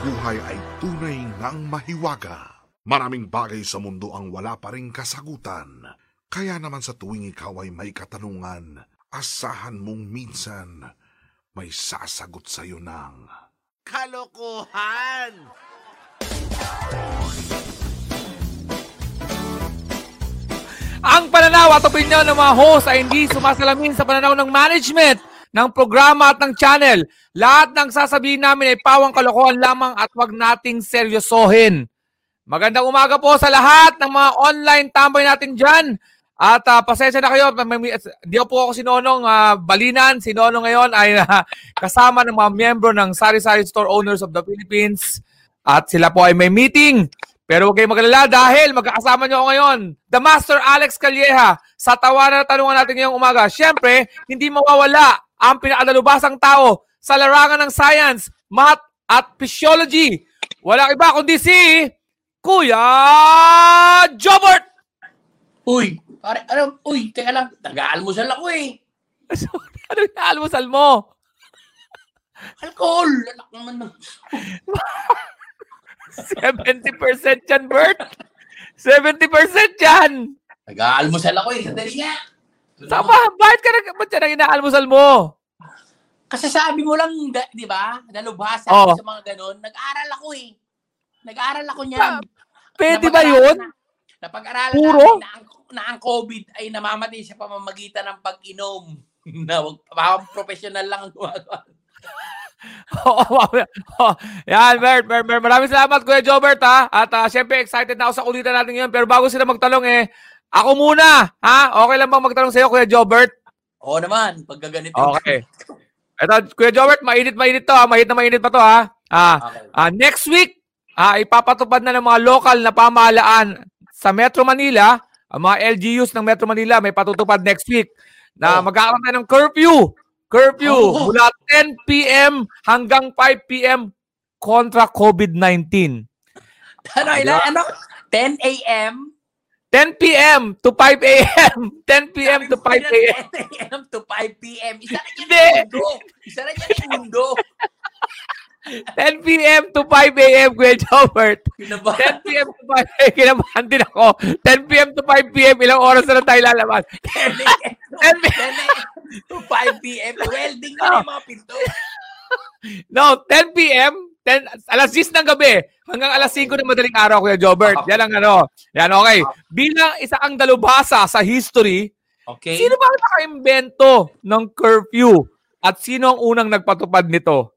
buhay ay tunay ngang mahiwaga. Maraming bagay sa mundo ang wala pa rin kasagutan. Kaya naman sa tuwing ikaw ay may katanungan, asahan mong minsan may sasagot sa'yo ng... Kalokohan! Ang pananaw at opinion ng mga host ay hindi sumasalamin sa pananaw ng management ng programa at ng channel. Lahat ng sasabihin namin ay pawang kalokohan lamang at wag nating seryosohin. Magandang umaga po sa lahat ng mga online tambay natin dyan. At uh, pasensya na kayo, di po ako si Nonong uh, Balinan. Si Nonong ngayon ay uh, kasama ng mga miyembro ng Sari Sari Store Owners of the Philippines. At sila po ay may meeting. Pero huwag kayong magalala dahil magkakasama nyo ako ngayon, The Master Alex Calleja, sa tawanan na tanungan natin ngayong umaga. Siyempre, hindi mawawala ang pinakadalubasang tao sa larangan ng science, math, at physiology. Wala iba kundi si Kuya Jobert! Uy, pare, ano, uy, teka lang, nag-aalmusal ako eh. ano yung almusal mo? Alcohol! Anak naman na. 70% yan, Bert. 70% yan. Nag-aalmusal ako eh, sandali nga. Tama, bakit ka nag, ba't yan ang inaalmusal mo? Kasi sabi mo lang, da, di ba, nalubhasa Oo. sa mga ganun. Nag-aral ako eh. Nag-aral ako niyan. Pwede ba yun? Na, napag-aralan Puro? namin na ang, na ang COVID ay namamatay sa pamamagitan ng pag-inom. na wag professional lang ang gumagawa. Oo, oh, yan, Bert, Bert, Bert. Maraming salamat, Kuya Jobert, ha? At uh, syempre, excited na ako sa kulitan natin ngayon. Pero bago sila magtanong, eh, ako muna, ha? Okay lang bang magtanong sa'yo, Kuya Jobert? Oo naman, pag gaganito. Okay. Ito, Kuya Jobert, mainit, mainit to, ha? Mainit na mainit pa to, ha? Ah, Okay. ah, next week, ah, ipapatupad na ng mga local na pamahalaan sa Metro Manila, ang mga LGUs ng Metro Manila may patutupad next week na Oh. magkakaroon tayo ng curfew. Curfew Oh. mula 10 p.m. hanggang 5 p.m. kontra COVID-19. Ano, ilan, ano? 10 a.m. 10 p.m. to 5 a.m. 10 p.m. to 5 a.m. 10 a.m. to 5 p.m. Isa na Hindi. yung mundo. Isa na yung mundo. 10 p.m. to 5 a.m. Kuya Jobert. 10 Kinabahan. p.m. to 5 a.m. Kinabahan din ako. 10 p.m. to 5 p.m. Ilang oras na tayo lalabas? 10 a.m. 10 a.m. to 5 p.m. Welding na yung mga pinto. No, 10 p.m. 10, alas 10 ng gabi hanggang alas 5 ng madaling araw, Kuya Jobert. Yan ang ano. Yan, okay. Bilang isa kang dalubhasa sa history, Okay. sino ba ang nakaimbento ng curfew? At sino ang unang nagpatupad nito?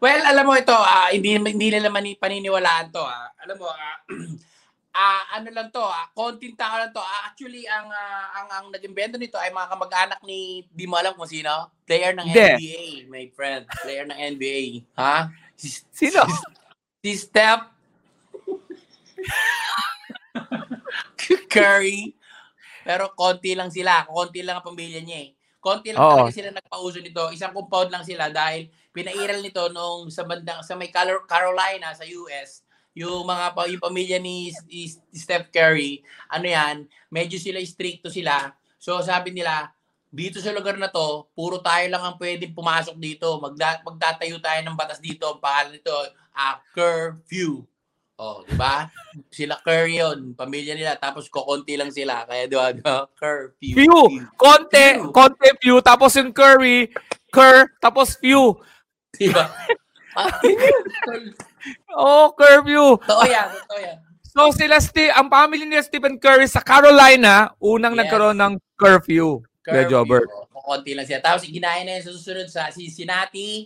Well, alam mo ito, ah, hindi hindi nila mani paniniwalaan to. ah. Alam mo, ah, ah, ano lang to, ah, konting tao lang to. Ah, actually, ang, ah, ang ang nag-invento nito ay mga kamag-anak ni, di mo alam kung sino? Player ng Hindi. NBA, my friend. Player ng NBA. Ha? Si, Sino? si Steph Curry. Pero konti lang sila. Konti lang ang pamilya niya eh. Konti lang Oo. talaga sila nagpauso nito. Isang compound lang sila dahil pinairal nito nung sa bandang sa may Calo- Carolina sa US yung mga pa, yung pamilya ni, ni Steph Curry, ano yan, medyo sila stricto sila. So sabi nila, dito sa lugar na to, puro tayo lang ang pwedeng pumasok dito. Magda, magtatayo tayo ng batas dito. Ang pangalan nito, ah, curfew. Oh, di ba? Sila Curry yun, pamilya nila, tapos kokonti lang sila. Kaya di ba, ba? curfew. Few. Konti, Few. konti few. Tapos yung curry, cur, tapos few. Di ba? Oh, curfew. Totoo yan, totoo yan. So sila, Steve, ang family ni Stephen Curry sa Carolina, unang Yes. nagkaroon ng curfew. Jobert. Oh, Kokonti lang sila. Tapos ginaya na yun sa susunod sa Cincinnati,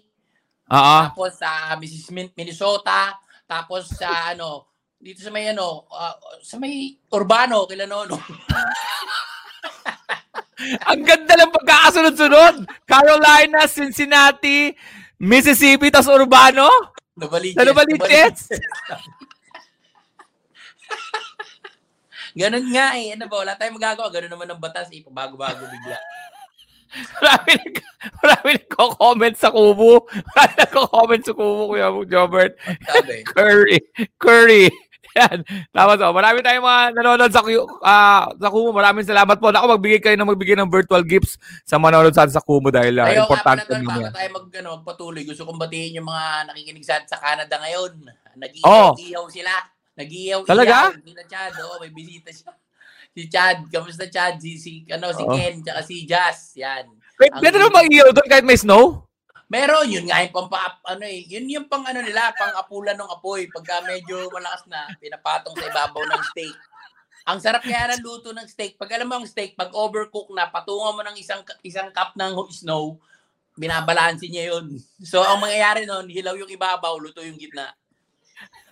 Ah, tapos sa Mrs. Min- Minnesota, tapos sa ano, dito sa may ano, ah, sa may Urbano, kila Nono. Ang ganda ng pagkakasunod-sunod. Carolina, Cincinnati, Mississippi, tas Urbano. Nabaliches. Sa. Ganun nga eh. Ano ba? Wala tayong magagawa. Ganun naman ang batas. Eh. Pabago-bago bigla. Marami, nag, marami nagko-comment sa kubo. Marami nagko-comment sa kubo, Kuya Jobert. Curry. Curry. Yan. Tapos, oh, marami tayong mga nanonood sa, uh, sa Kumu. Maraming salamat po. Ako, magbigay kayo ng magbigay ng virtual gifts sa manonood sa, sa Kumu dahil uh, Ayaw importante nga naman. bago tayo mag, ano, magpatuloy. Gusto kong batiin yung mga nakikinig sa, sa Canada ngayon. Nag-iiyaw-iyaw sila. Nag-iiyaw-iyaw. Oh. Talaga? Sila Chad, oh, may bisita siya. Si Chad, kamusta Chad? Si, si, ano, si Oo. Ken, tsaka si Jazz. Yan. Wait, Ang- pwede naman mag-iyaw doon kahit may snow? Meron, yun nga yung pampa, ano eh, yun yung pang ano nila, pang apulan ng apoy. Pagka medyo malakas na, pinapatong sa ibabaw ng steak. Ang sarap kaya ng luto ng steak. Pag alam mo ang steak, pag overcook na, patungan mo ng isang isang cup ng snow, binabalansin niya yun. So, ang mangyayari nun, hilaw yung ibabaw, luto yung gitna.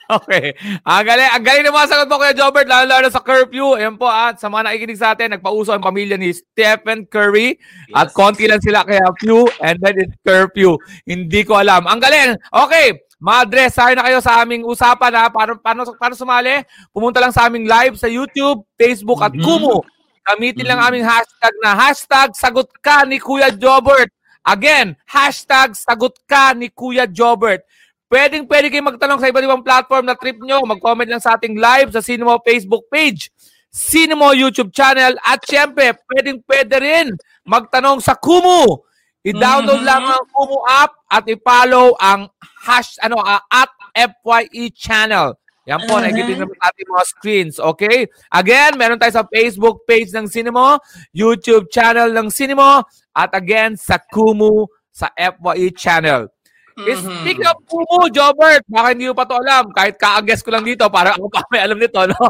Okay. Ang galing, ang galing ng mga sagot mo, Kuya Jobert, lalo lalo sa curfew. Ayan po, at sa mga nakikinig sa atin, nagpauso ang pamilya ni Stephen Curry. At konti lang sila kaya few, and then it's curfew. Hindi ko alam. Ang galing. Okay. Madre, sorry na kayo sa aming usapan ha. Paano, paano, paano sumali? Pumunta lang sa aming live sa YouTube, Facebook at Mhm. Kumu. Gamitin lang Mhm. aming hashtag na hashtag sagot ka ni Kuya Jobert. Again, hashtag sagot ka ni Kuya Jobert. Pwedeng pwede kayo magtanong sa iba't ibang platform na trip nyo. Mag-comment lang sa ating live sa Cinemo Facebook page, Cinemo YouTube channel, at syempre, pwedeng pwede rin magtanong sa Kumu. I-download Mhm. lang ang Kumu app at i-follow ang hash, ano, ah, at FYE channel. Yan po, Mhm. nakikita naman sa ating mga screens. Okay? Again, meron tayo sa Facebook page ng Cinemo, YouTube channel ng Cinemo, at again, sa Kumu sa FYE channel. Is Mhm. Speaking of Kumu, Jobert, baka hindi mo pa to alam. Kahit ka-guess ko lang dito, para ako pa may alam nito, no?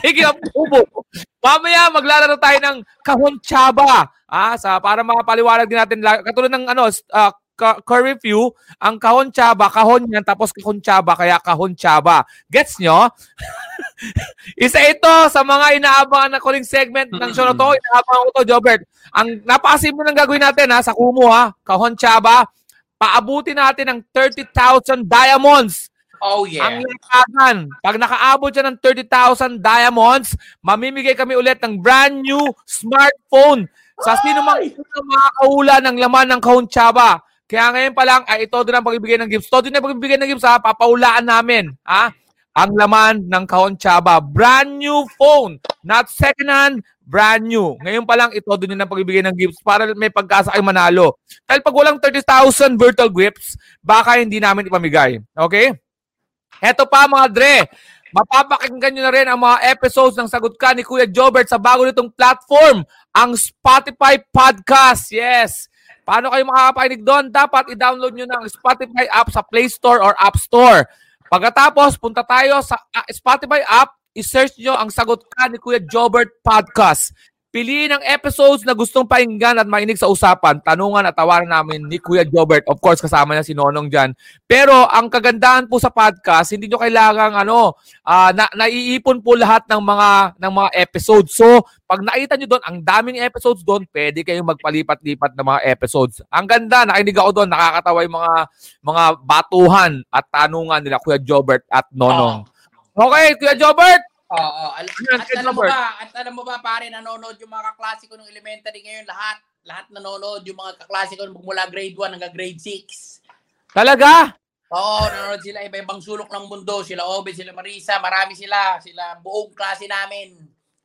Speaking of Kumu, mamaya maglalaro tayo ng Kahon Chaba. Ah, sa, para makapaliwanag din natin, la- katulad ng ano, s- ah, review, ang Kahon Chaba, kahon yan, tapos Kahon Chaba, kaya Kahon Chaba. Gets nyo? Isa ito sa mga inaabangan na kuling segment ng show na to. Inaabangan ko to, Jobert. Ang napakasimple ng gagawin natin ha, sa Kumu ha, Kahon Chaba, paabuti natin ng 30,000 diamonds. Oh, yeah. Ang lakagan. Pag nakaabot siya ng 30,000 diamonds, mamimigay kami ulit ng brand new smartphone sa sino mang makakaula ng laman ng Kahon Chaba. Kaya ngayon pa lang, ay ito din ang pagbibigay ng gifts. Ito din ang pagbibigay ng gifts ha, papaulaan namin. Ha? Ang laman ng Kahon Chaba. Brand new phone. Not second hand, brand new. Ngayon pa lang, ito din ang pagbibigay ng gifts para may pagkasa kayo manalo. Dahil pag walang 30,000 virtual gifts, baka hindi namin ipamigay. Okay? Eto pa mga Dre, mapapakinggan nyo na rin ang mga episodes ng Sagot Ka ni Kuya Jobert sa bago nitong platform, ang Spotify Podcast. Yes! Paano kayo makakapakinig doon? Dapat i-download nyo ng Spotify app sa Play Store or App Store. Pagkatapos, punta tayo sa ah, Spotify app, i-search nyo ang Sagot Ka ni Kuya Jobert Podcast. Piliin ang episodes na gustong pakinggan at mainig sa usapan, tanungan at tawaran namin ni Kuya Jobert. Of course, kasama niya si Nonong dyan. Pero ang kagandahan po sa podcast, hindi nyo kailangang ano, ah, na, naiipon po lahat ng mga ng mga episodes. So, pag nakita nyo doon, ang daming episodes doon, pwede kayong magpalipat-lipat ng mga episodes. Ang ganda, nakinig ako doon, nakakatawa yung mga mga batuhan at tanungan nila Kuya Jobert at Nonong. Okay, Kuya Jobert, Oo. Al- Yan, at alam mo ba, at alam mo ba pare, nanonood yung mga kaklase ko ng elementary ngayon, lahat. Lahat nanonood yung mga kaklase ko mula grade 1 hanggang grade 6. talaga? Oo, nanonood sila iba-ibang sulok ng mundo. Sila Obe, sila Marisa, marami sila. Sila buong klase namin.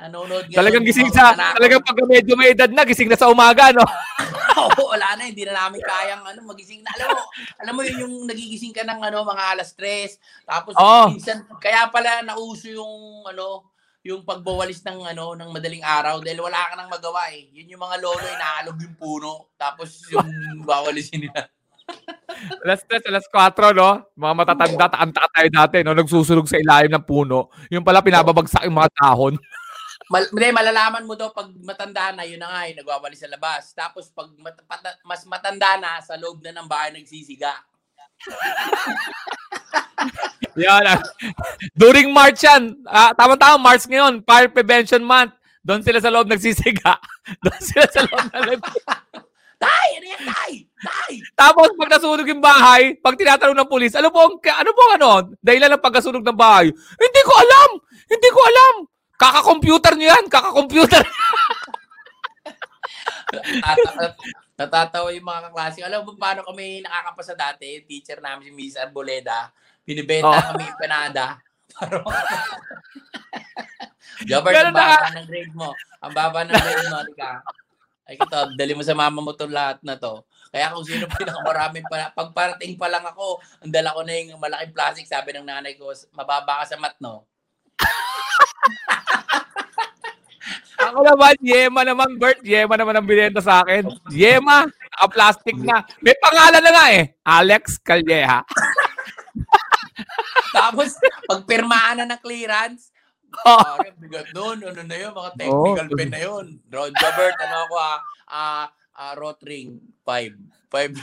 Nanonood ngayon. Talagang gising sa, anak talagang pag medyo may edad na, gising na sa umaga, no? Oo, wala na, hindi na namin kayang ano, magising na. Alam mo, alam mo yun yung nagigising ka ng ano, mga alas 3. Tapos Oo. minsan, kaya pala nauso yung ano, yung pagbawalis ng ano, ng madaling araw dahil wala ka nang magawa eh. Yun yung mga lolo, inaalog yung puno. Tapos yung bawalisin nila. Alas 3, alas 4, no? Mga matatanda, takanta tayo dati, no? Nagsusunog sa ilalim ng puno. Yung pala pinababagsak yung mga dahon. Mal, hindi, malalaman mo daw pag matanda na, yun na nga, eh, nagwawalis sa labas. Tapos pag mat, pata- mas matanda na, sa loob na ng bahay nagsisiga. Yan. ah. During March yan. Ah, tama-tama, March ngayon. Fire Prevention Month. Doon sila sa loob nagsisiga. Doon sila sa loob na Tay! Ano yan, tay? Tay! Tapos pag nasunog yung bahay, pag tinatanong ng pulis, ano po ang, ano po ang ano, dahilan ng pagkasunog ng bahay? Hindi ko alam! Hindi ko alam! Kaka-computer nyo yan! Kaka-computer! Natatawa, yung mga kaklase. Alam mo paano kami nakakapasa dati? Teacher namin si Miss Arboleda. Binibenta Oh. kami empanada. Para Jobber, Pero ang baba naka- ng grade mo. Ang baba ng grade mo, Tika. Ay, ito, dali mo sa mama mo itong lahat na to. Kaya kung sino pa, pag parating pa lang ako, ang dala ko na yung malaking plastic, sabi ng nanay ko, mababa ka sa mat, no? Ako naman, Yema naman, Bert. Yema naman ang binenta sa akin. Yema, naka-plastic na. May pangalan na nga eh. Alex Calleja. Tapos, pag pirmaan na ng clearance, Oh. Pare, bigat nun. Ano na yun? Mga technical Oo. pen na yun. Ron Jobert, ano ako ah, ah, ah, Rotring, 5. 5.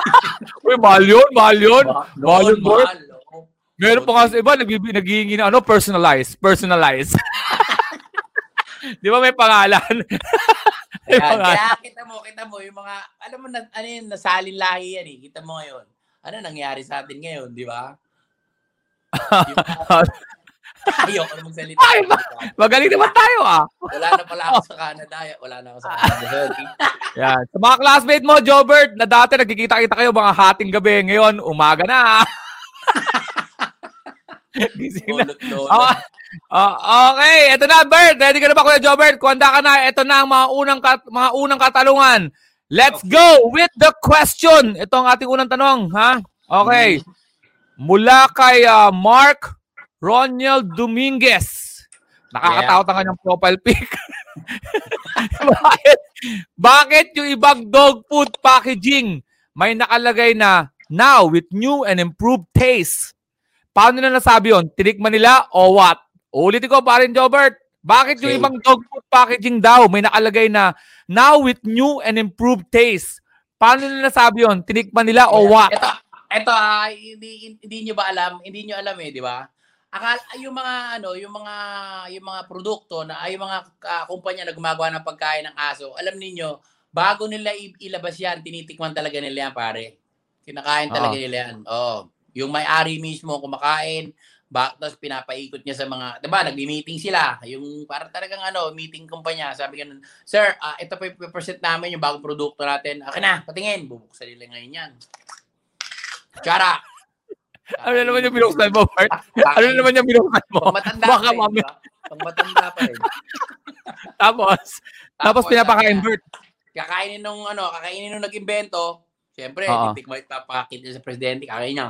Uy, mahal yun, mahal yun. Mahal yun, mahal. Meron pa sa iba, nagbibi- naghihingi na ano, personalized. Personalized. Di ba may pangalan? may Ayan, pangalan. kaya kita mo, kita mo, yung mga, alam mo, na, ano yun, nasalin lahi yan eh. Kita mo ngayon. Ano nangyari sa atin ngayon, di ba? Yung mga- Ayaw ko na magsalita. Ay, ba- Magaling naman tayo ah. Wala na pala ako sa Canada. Wala na ako sa Canada. Yan. Sa mga classmate mo, Jobert, na dati nagkikita-kita kayo mga hating gabi. Ngayon, umaga na. Gising na. Ah, ah, okay, eto na, Bert. Ready ka na ba, Kuya Jobert? Kuhanda ka na. Ito na ang mga unang, kat- mga unang katalungan. Let's go with the question. Ito ang ating unang tanong, ha? Okay. Mula kay ah, Mark Roniel Dominguez. Nakakatakot ang kanyang profile pic. bakit, bakit yung ibang dog food packaging may nakalagay na now with new and improved taste? Paano nila nasabi yun? Tinikman nila o what? Ulitin ko, parin Jobert. Bakit yung Okay. ibang dog food packaging daw may nakalagay na now with new and improved taste? Paano nila nasabi yun? Tinikman nila o what? Ito, ito ah, hindi, hindi nyo ba alam? Hindi nyo alam eh, di ba? Akala, yung mga ano, yung mga yung mga produkto na ay yung mga ah, kumpanya na gumagawa ng pagkain ng aso, alam niyo bago nila ilabas yan, tinitikman talaga nila yan, pare. Kinakain talaga Oo. nila yan. Oo. Yung may-ari mismo kumakain, ba, tapos pinapaikot niya sa mga, 'di ba, nagmi-meeting sila. Yung para talagang ano, meeting kumpanya, sabi ganun, "Sir, ah, ito pa yung present namin yung bagong produkto natin. Akin na, patingin." Bubuksan nila ngayon 'yan. Tsara. Ano naman yung binuksan mo, Bart? Ano naman yung binuksan mo? Pang matanda Baka pa rin? Pang matanda pa rin. Tapos, tapos pinapakain, Bert. Kakainin nung ano, kakainin nung nag-imbento. Siyempre, ipapakit niya sa presidente, kakain niya.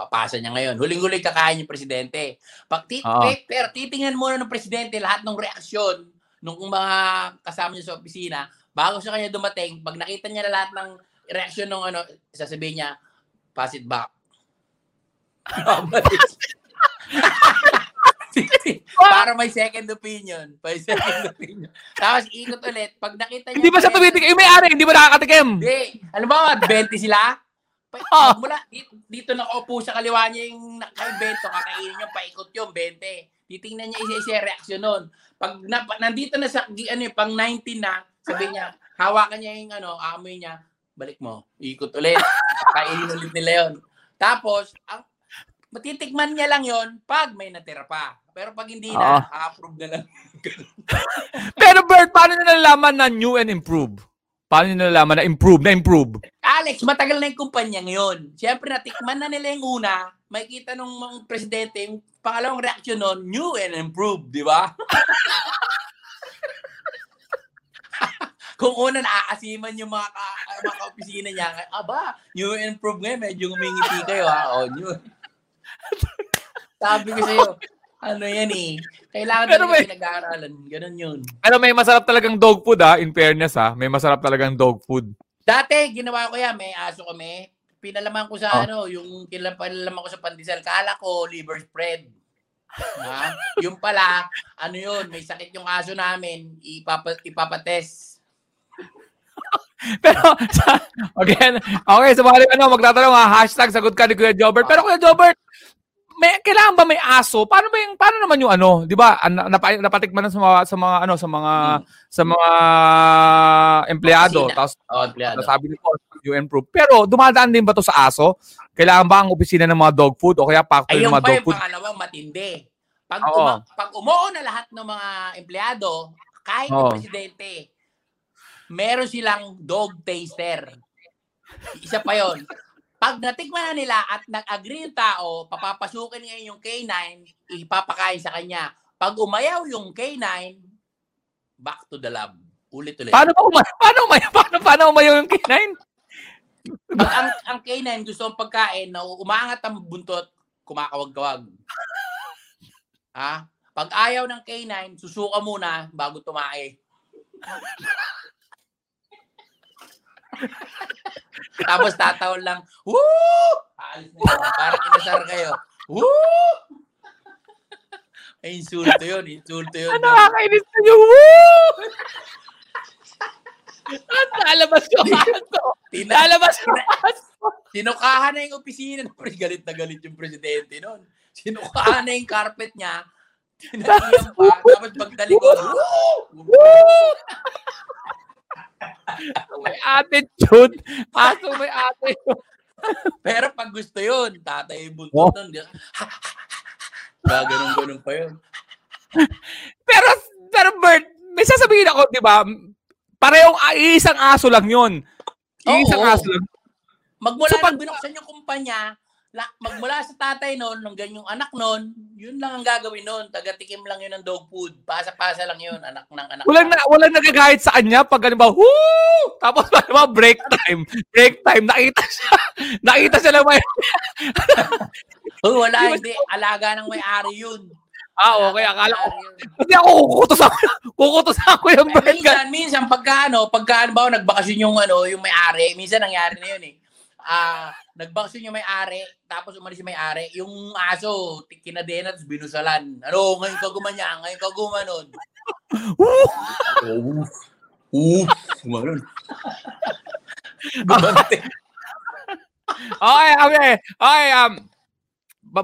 Papasa niya ngayon. Huling-huling kakain yung presidente. Pag tit- pe- pero titingnan muna ng presidente lahat ng reaksyon nung mga kasama niya sa opisina bago sa kanya dumating, pag nakita niya na lahat ng reaksyon ng ano, sasabihin niya, pass it back. Para may second opinion. May second opinion. Tapos ikot ulit. Pag nakita niya... Hindi ba siya tumitig? Eh, may ari, hindi ba nakakatikim? Hindi. Alam mo, 20 sila? Pa- Oh. Mula, dito, dito nakaupo sa kaliwa niya yung naka-invento, kakainin niya, paikot yung 20. Titingnan niya isa-isa reaksyon nun. Pag na, pa- nandito na sa, ano, yung pang 19 na, sabi niya, hawakan niya yung ano, amoy niya, balik mo, ikot ulit. Kainin ulit nila yun. Tapos, ang, matitikman niya lang yon pag may natira pa. Pero pag hindi na, a-approve na lang. Pero Bert, paano nyo nalalaman na new and improve? Paano nyo nalalaman na improve, na improve? Alex, matagal na yung kumpanya ngayon. Siyempre, natikman na nila yung una. Makikita nung mga presidente, yung pangalawang reaction nun, new and improved, di ba? Kung una naaasiman yung mga, ka, mga ka-opisina niya, aba, new and improved ngayon, medyo ngumingiti kayo ha. O, new. Sabi ko sa'yo, ano yan eh. Kailangan Pero talaga may- pinag-aaralan. Ganun yun. Pero may masarap talagang dog food ha, in fairness ha. May masarap talagang dog food. Dati, ginawa ko yan. May aso kami. Pinalaman ko sa Oh. ano, yung pinalaman ko sa pandesal. Kala ko liver spread. Ha? yung pala, ano yun, may sakit yung aso namin. Ipapa, ipapatest. Pero, sa, okay, okay, so bali, ano, magtatanong ha, hashtag sagot ka ni Kuya Jobert. Pero Kuya Jobert, may, kailangan ba may aso? Paano ba yung, paano naman yung ano, di ba, napa, napatikman na sa mga, sa mga, ano, sa mga, sa mga empleyado. Opisina. Tapos, Oh, empleyado. sabi ni Paul, you improve. Pero, dumadaan din ba to sa aso? Kailangan ba ang opisina ng mga dog food o kaya factory ng Ayun mga pa dog yung food? pangalawang matindi. Pag, Oo. uma, pag umuo na lahat ng mga empleyado, kahit yung presidente, meron silang dog taster. Isa pa yon. Pag natikman na nila at nag-agree yung tao, papapasukin ngayon yung K9, ipapakain sa kanya. Pag umayaw yung K9, back to the lab. Ulit-ulit. Paano ba umayaw? Paano umayaw? Paano, paano umayaw yung kinain? Pag ang, ang K9 gusto ang pagkain na umaangat ang buntot, kumakawag-kawag. Ha? Pag ayaw ng K9, susuka muna bago tumae. Tapos tatawal lang, Woo! Aalis na yun. Parang inasar kayo. Woo! Ay, insulto yun. Insulto yun. Ano nakakainis na yung woo! At lalabas yung aso. Tina- Lalabas yung aso. Sinukahan na yung opisina pre. Galit na galit yung presidente noon. Sinukahan na yung carpet niya. Tinalihan pa. Tapos pagtalikod, Woo! May attitude. Aso may attitude. Pero pag gusto yun, tatay yung buntot Oh. nun. Gaganon-ganon pa yun. Pero, pero Bert, may sasabihin ako, di ba? Parehong isang aso lang yun. Isang Oo. aso lang. Magmula So, pag- binuksan yung kumpanya, la, magmula sa tatay noon, hanggang yung anak noon, yun lang ang gagawin noon. Tagatikim lang yun ng dog food. Pasa-pasa lang yun, anak ng anak. Walang, na, walang nagagahit sa kanya pag ano ba, woo! Tapos ano ba, break time. Break time. Nakita siya. Nakita siya na may, Oh, wala, hindi. Alaga ng may-ari yun. ah, okay. Akala ko, hindi ako kukutos ako. Kukutos ako yung Eh, Bert. minsan, minsan pagka ano, pagka ano ba, nagbakasyon yung ano, yung may-ari, minsan nangyari na yun eh. Ah, nagbakasyon yung may-ari, tapos umalis yung may-ari, yung aso, kinadena, tapos binusalan. Ano, ngayon ka gumanya, ngayon ka gumanon. Woo! Oo. Oo. Gumanon. Gumante. Okay, okay. Okay, um,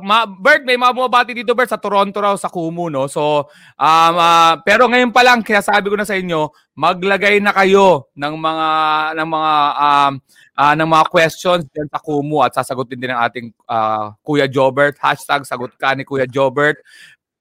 ma, Bert, may mga bumabati dito, Bert, sa Toronto raw, sa Kumu, no? So, um, ah, pero ngayon pa lang, kaya sabi ko na sa inyo, maglagay na kayo ng mga, ng mga, um, ah, ng mga questions dyan sa Kumu at sasagutin din ng ating ah, Kuya Jobert. Hashtag sagot ka ni Kuya Jobert.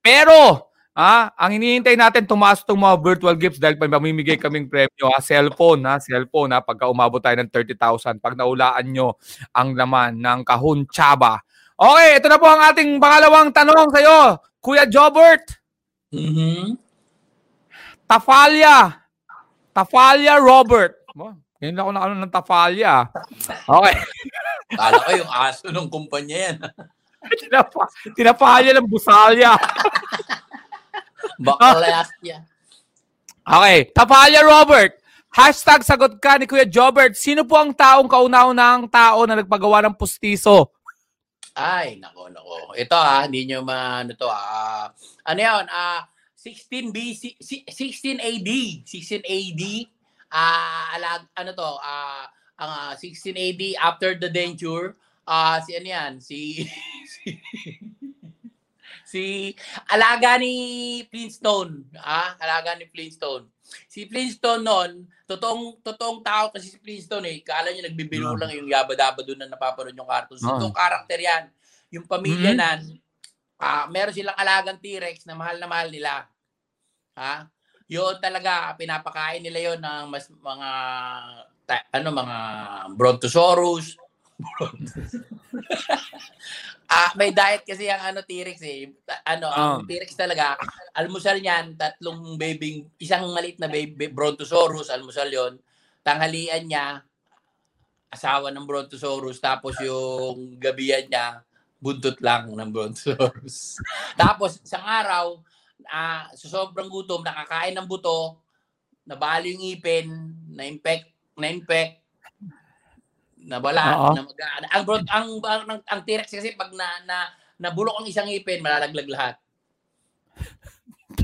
Pero, ah, ang hinihintay natin, tumaas itong mga virtual gifts dahil pa mamimigay kaming premyo, ha? Cellphone, ha? Cellphone, ha? Pagka umabot tayo ng 30,000, pag naulaan nyo ang laman ng kahon tsaba. Okay, ito na po ang ating pangalawang tanong sa iyo, Kuya Jobert. Mhm. Tafalia. Tafalia Robert. Ngayon ako nakano ng Tafalia. Okay. Kala ko yung aso ng kumpanya yan. Tinapa, tinapalya ng busalya. Bakalayas niya. Okay. Tafalia Robert. Hashtag sagot ka ni Kuya Jobert. Sino po ang taong kauna-unang tao na nagpagawa ng pustiso? Ay, nako, nako. Ito ah, hindi nyo ma, ano to ah, ano yun, ah, 16 BC, si- 16 AD, 16 AD, ah, alag, ano to, ah, ang ah, 16 AD after the denture, ah, si ano yan, si, si, si, alaga ni Flintstone, ah, alaga ni Flintstone. Si Flintstone noon, totoong totoong tao kasi si Flintstone eh, kala niya nagbibiro lang yung yabadaba doon na napapanood yung cartoons. Ah. Totoong karakter yan. Yung pamilya Mhm. nan, ah, meron silang alagang T-Rex na mahal na mahal nila. Ha? Yun talaga, pinapakain nila yon ng mas mga ta- ano mga Brontosaurus. ah, may diet kasi ang ano T-Rex eh. Ano, ang Ah. T-Rex talaga, almusal niyan, tatlong baby, isang maliit na baby Brontosaurus, almusal yon. Tanghalian niya, asawa ng Brontosaurus, tapos yung gabihan niya, buntot lang ng Brontosaurus. tapos, isang araw, ah, sa sobrang gutom, nakakain ng buto, nabali yung ipin, na-infect, na-infect, nabala, na mag- ang, ang, ang, ang, ang T-Rex kasi pag na, na, nabulok ang isang ipin, malalaglag lahat.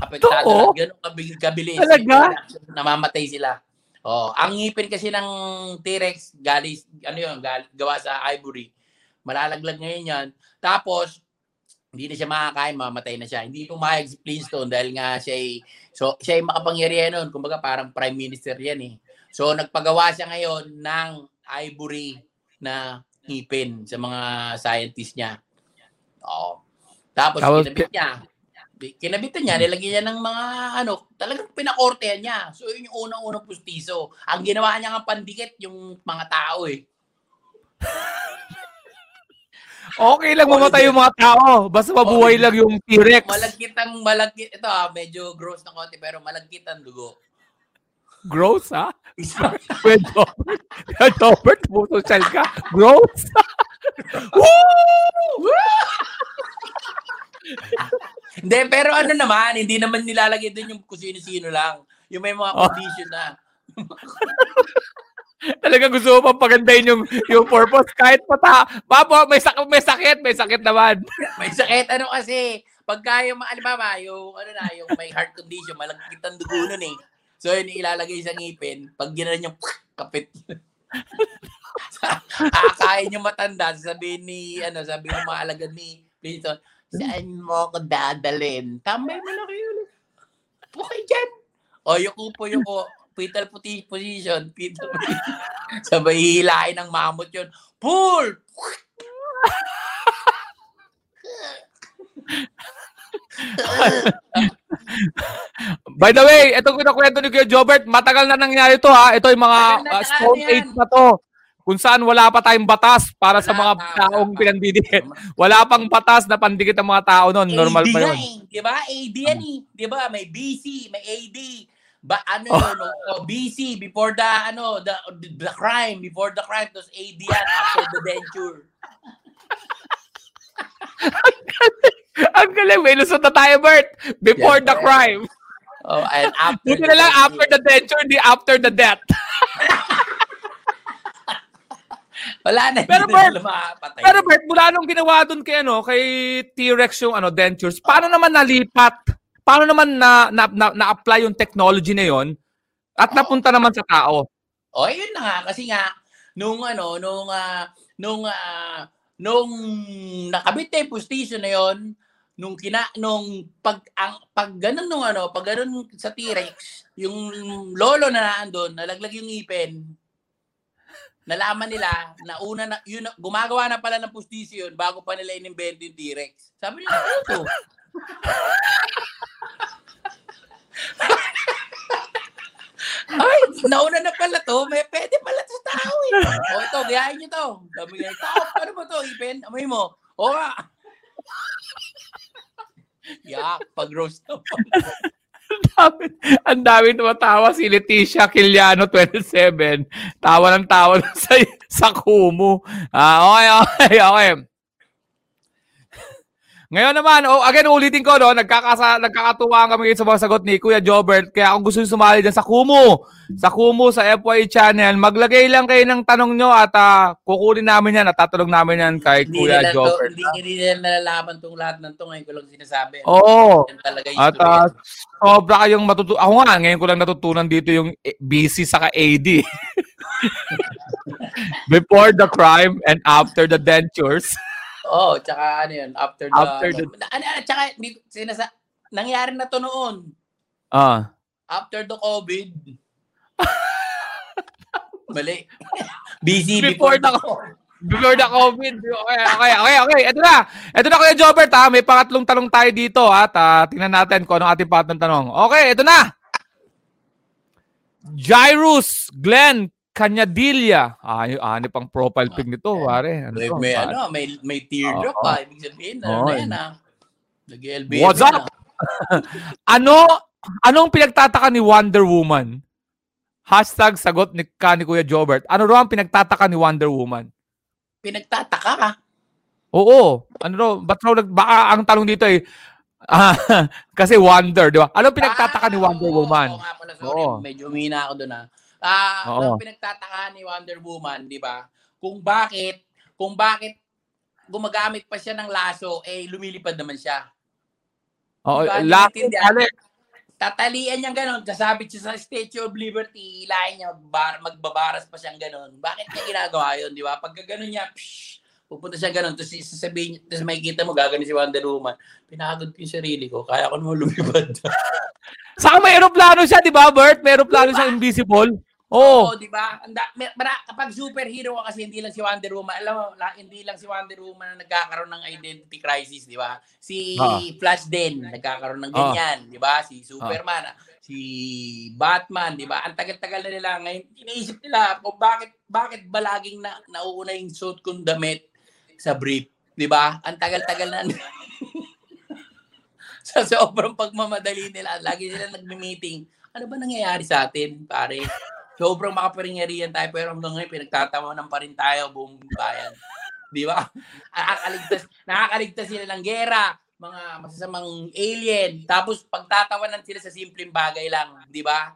Apektado lahat. Ganun kabilis. kabilis. Talaga? Namamatay sila. Oh, ang ngipin kasi ng T-Rex galis ano 'yun, gal, gawa sa ivory. Malalaglag ngayon 'yan. Tapos hindi na siya makakain, mamatay na siya. Hindi pumayag si Flintstone dahil nga siya ay, so, siya ay makapangyarihan noon. Kumbaga parang prime minister yan eh. So nagpagawa siya ngayon ng ivory na ngipin sa mga scientist niya. Oo. Tapos Tapos, kinabit niya. Kinabitan niya, nilagyan niya ng mga ano, talagang pinakortehan niya. So yun yung unang-unang pustiso. Ang ginawa niya ng pandikit yung mga tao eh. Okay lang mamatay yung mga tao. Basta mabuhay lang yung T-Rex. Malagkit ang malagkit. Ito ah, medyo gross na konti pero malagkit ang dugo. Gross, ha? Kuya Jobert. Kuya Jobert, social ka. Gross. Woo! Hindi, pero ano naman, hindi naman nilalagay doon yung kung sino-sino lang. Yung may mga Oh. condition na. Talaga gusto mo pang pagandahin yung, yung purpose. Kahit pata, papo, may, sak may sakit, may sakit naman. May sakit ano kasi, pagka yung, alimbawa, yung, ano na, yung may heart condition, malagkit ang dugo nun eh. So, yun ilalagay sa ngipin. Pag ginanon yung kapit. Akain yung matanda, sabihin ni, ano, sabi ng mga alagad ni Clinton, saan mo ako dadalhin? Tambay mo na kayo. Okay dyan. O, yung upo, yung po, fetal puti- position, fetal position. Sabay hihilain ng mamot yun. Pull! By the way, itong kinakwento ni Kuya Jobert, matagal na nangyari to ha. Ito yung mga na, uh, stone age na to. Kung saan wala pa tayong batas para sa Wala mga pa, taong wala pinandidikit. Wala pang batas na pandikit ang mga tao noon. Normal AD pa yun. eh, 'di ba? AD yan eh, 'di ba? May BC, may AD. Ba ano Oh. yun, oh, BC before the ano, the the crime, before the crime tapos AD yan after the denture. Ang galing, may lusot na tayo, Bert. Before Yan, the Bert. crime. Oh, and after Buti na lang after the denture, hindi after the death. Wala na. Pero Bert, lumapatay. Pero Bert, mula nung ginawa dun kay, ano, kay T-Rex yung ano, dentures, paano naman nalipat? Paano naman na, na, na, na-apply yung technology na yon at napunta naman sa tao? Oh, yun na nga kasi nga nung ano, nung ah, nung ah, nung nakabit na yung postisyon na yon, nung kina nung pag ang pag ganun nung ano, pag ganun sa T-Rex, yung lolo na nandoon, nalaglag yung ngipin. Nalaman nila na una na yun gumagawa na pala ng postisyon bago pa nila inimbento yung T-Rex. Sabi nila, ano to? Ay, nauna na pala to. May pwede pala to sa tao eh. O ito, gayahin nyo to. Sabi niya, tao, ano ba to, Ipen? Amoy mo. O nga. Yak, pag-roast na dami, ang dami tumatawa si Leticia Quiliano 27. Tawa ng tawa sa, sa Kumu. Ah, okay, okay, okay. Ngayon naman, oh, again, ulitin ko, no, nagkakasa, nagkakatuwa kami sa mga sagot ni Kuya Jobert. Kaya kung gusto nyo sumali dyan sa Kumu, sa Kumu, sa FY channel, maglagay lang kayo ng tanong nyo at ah, kukunin namin yan at tatanong namin yan kay Hindi Kuya nila, to, Jobert. hindi, hindi nila nalalaman tong lahat ng to. Ngayon ko lang sinasabi. Oo. Yan talaga yung At ah, sobra kayong matutu... Ako nga, ngayon ko lang natutunan dito yung eh, BC saka AD. Before the crime and after the dentures. Oh, tsaka ano yun, after the... After the- ano, ano, tsaka, sinasa, nangyari na to noon. Ah. After the COVID. Mali. Busy Before before, the- COVID. Before the COVID. Okay, okay, okay, okay. Ito na. Ito na Kuya Jobert ha. May pangatlong tanong tayo dito at ah, tingnan natin kung anong ating pangatlong tanong. Okay, ito na. Jairus Glenn Canyadilla. Ah, yung ano pang profile pic nito, pare. Ano May, to, may, pare? ano, may, may teardrop Oo. pa. Ibig sabihin, ano Oo. na yan ah. Nag-LB. What's up? ano anong pinagtataka ni Wonder Woman? Hashtag sagot ni, ka ni Kuya Jobert. Ano raw ang pinagtataka ni Wonder Woman? Pinagtataka ka. Oo. Ano raw? Ba't raw baka ang tanong dito ay, ah, kasi Wonder, di ba? Ano pinagtataka ni Wonder Ah, oo, Woman? Oo nga pala, sorry. Oo. Medyo umina ako doon ah. Ah, Oo. ang pinagtataka ni Wonder Woman, di ba? Kung bakit, kung bakit gumagamit pa siya ng laso, eh lumilipad naman siya. Oo, Diba? pare. Tatalian niya gano'n, kasabit siya sa Statue of Liberty, ilahin niya, bar, magbabaras pa siyang gano'n. Bakit niya ginagawa yun, di ba? Pagka gano'n niya, psh, pupunta siya gano'n, tapos sasabihin, tapos makikita mo, gagano'n si Wonder Woman. Pinagod ko yung sarili ko, kaya ko naman lumipad. Saka may aeroplano siya, di ba, Bert? May aeroplano siya invisible. Oo. Oo, di ba? Mara, kapag superhero ka kasi hindi lang si Wonder Woman, alam mo, hindi lang si Wonder Woman na nagkakaroon ng identity crisis, di ba? Si Ah. Flash din, nagkakaroon ng Ah. ganyan, di ba? Si Superman, si Batman, di ba? Ang tagal-tagal na nila ngayon, iniisip nila kung bakit bakit ba laging na, nauuna yung suit kong damit sa brief. 'Di ba? Ang tagal-tagal na. sa sobrang pagmamadali nila, lagi sila nagmi-meeting. Ano ba nangyayari sa atin, pare? Sobrang makaparingyarihan tayo pero hanggang ngayon pinagtatawanan pa rin tayo buong bayan. Di ba? Nakakaligtas, nakakaligtas sila ng gera, mga masasamang alien. Tapos pagtatawanan sila sa simpleng bagay lang, di ba?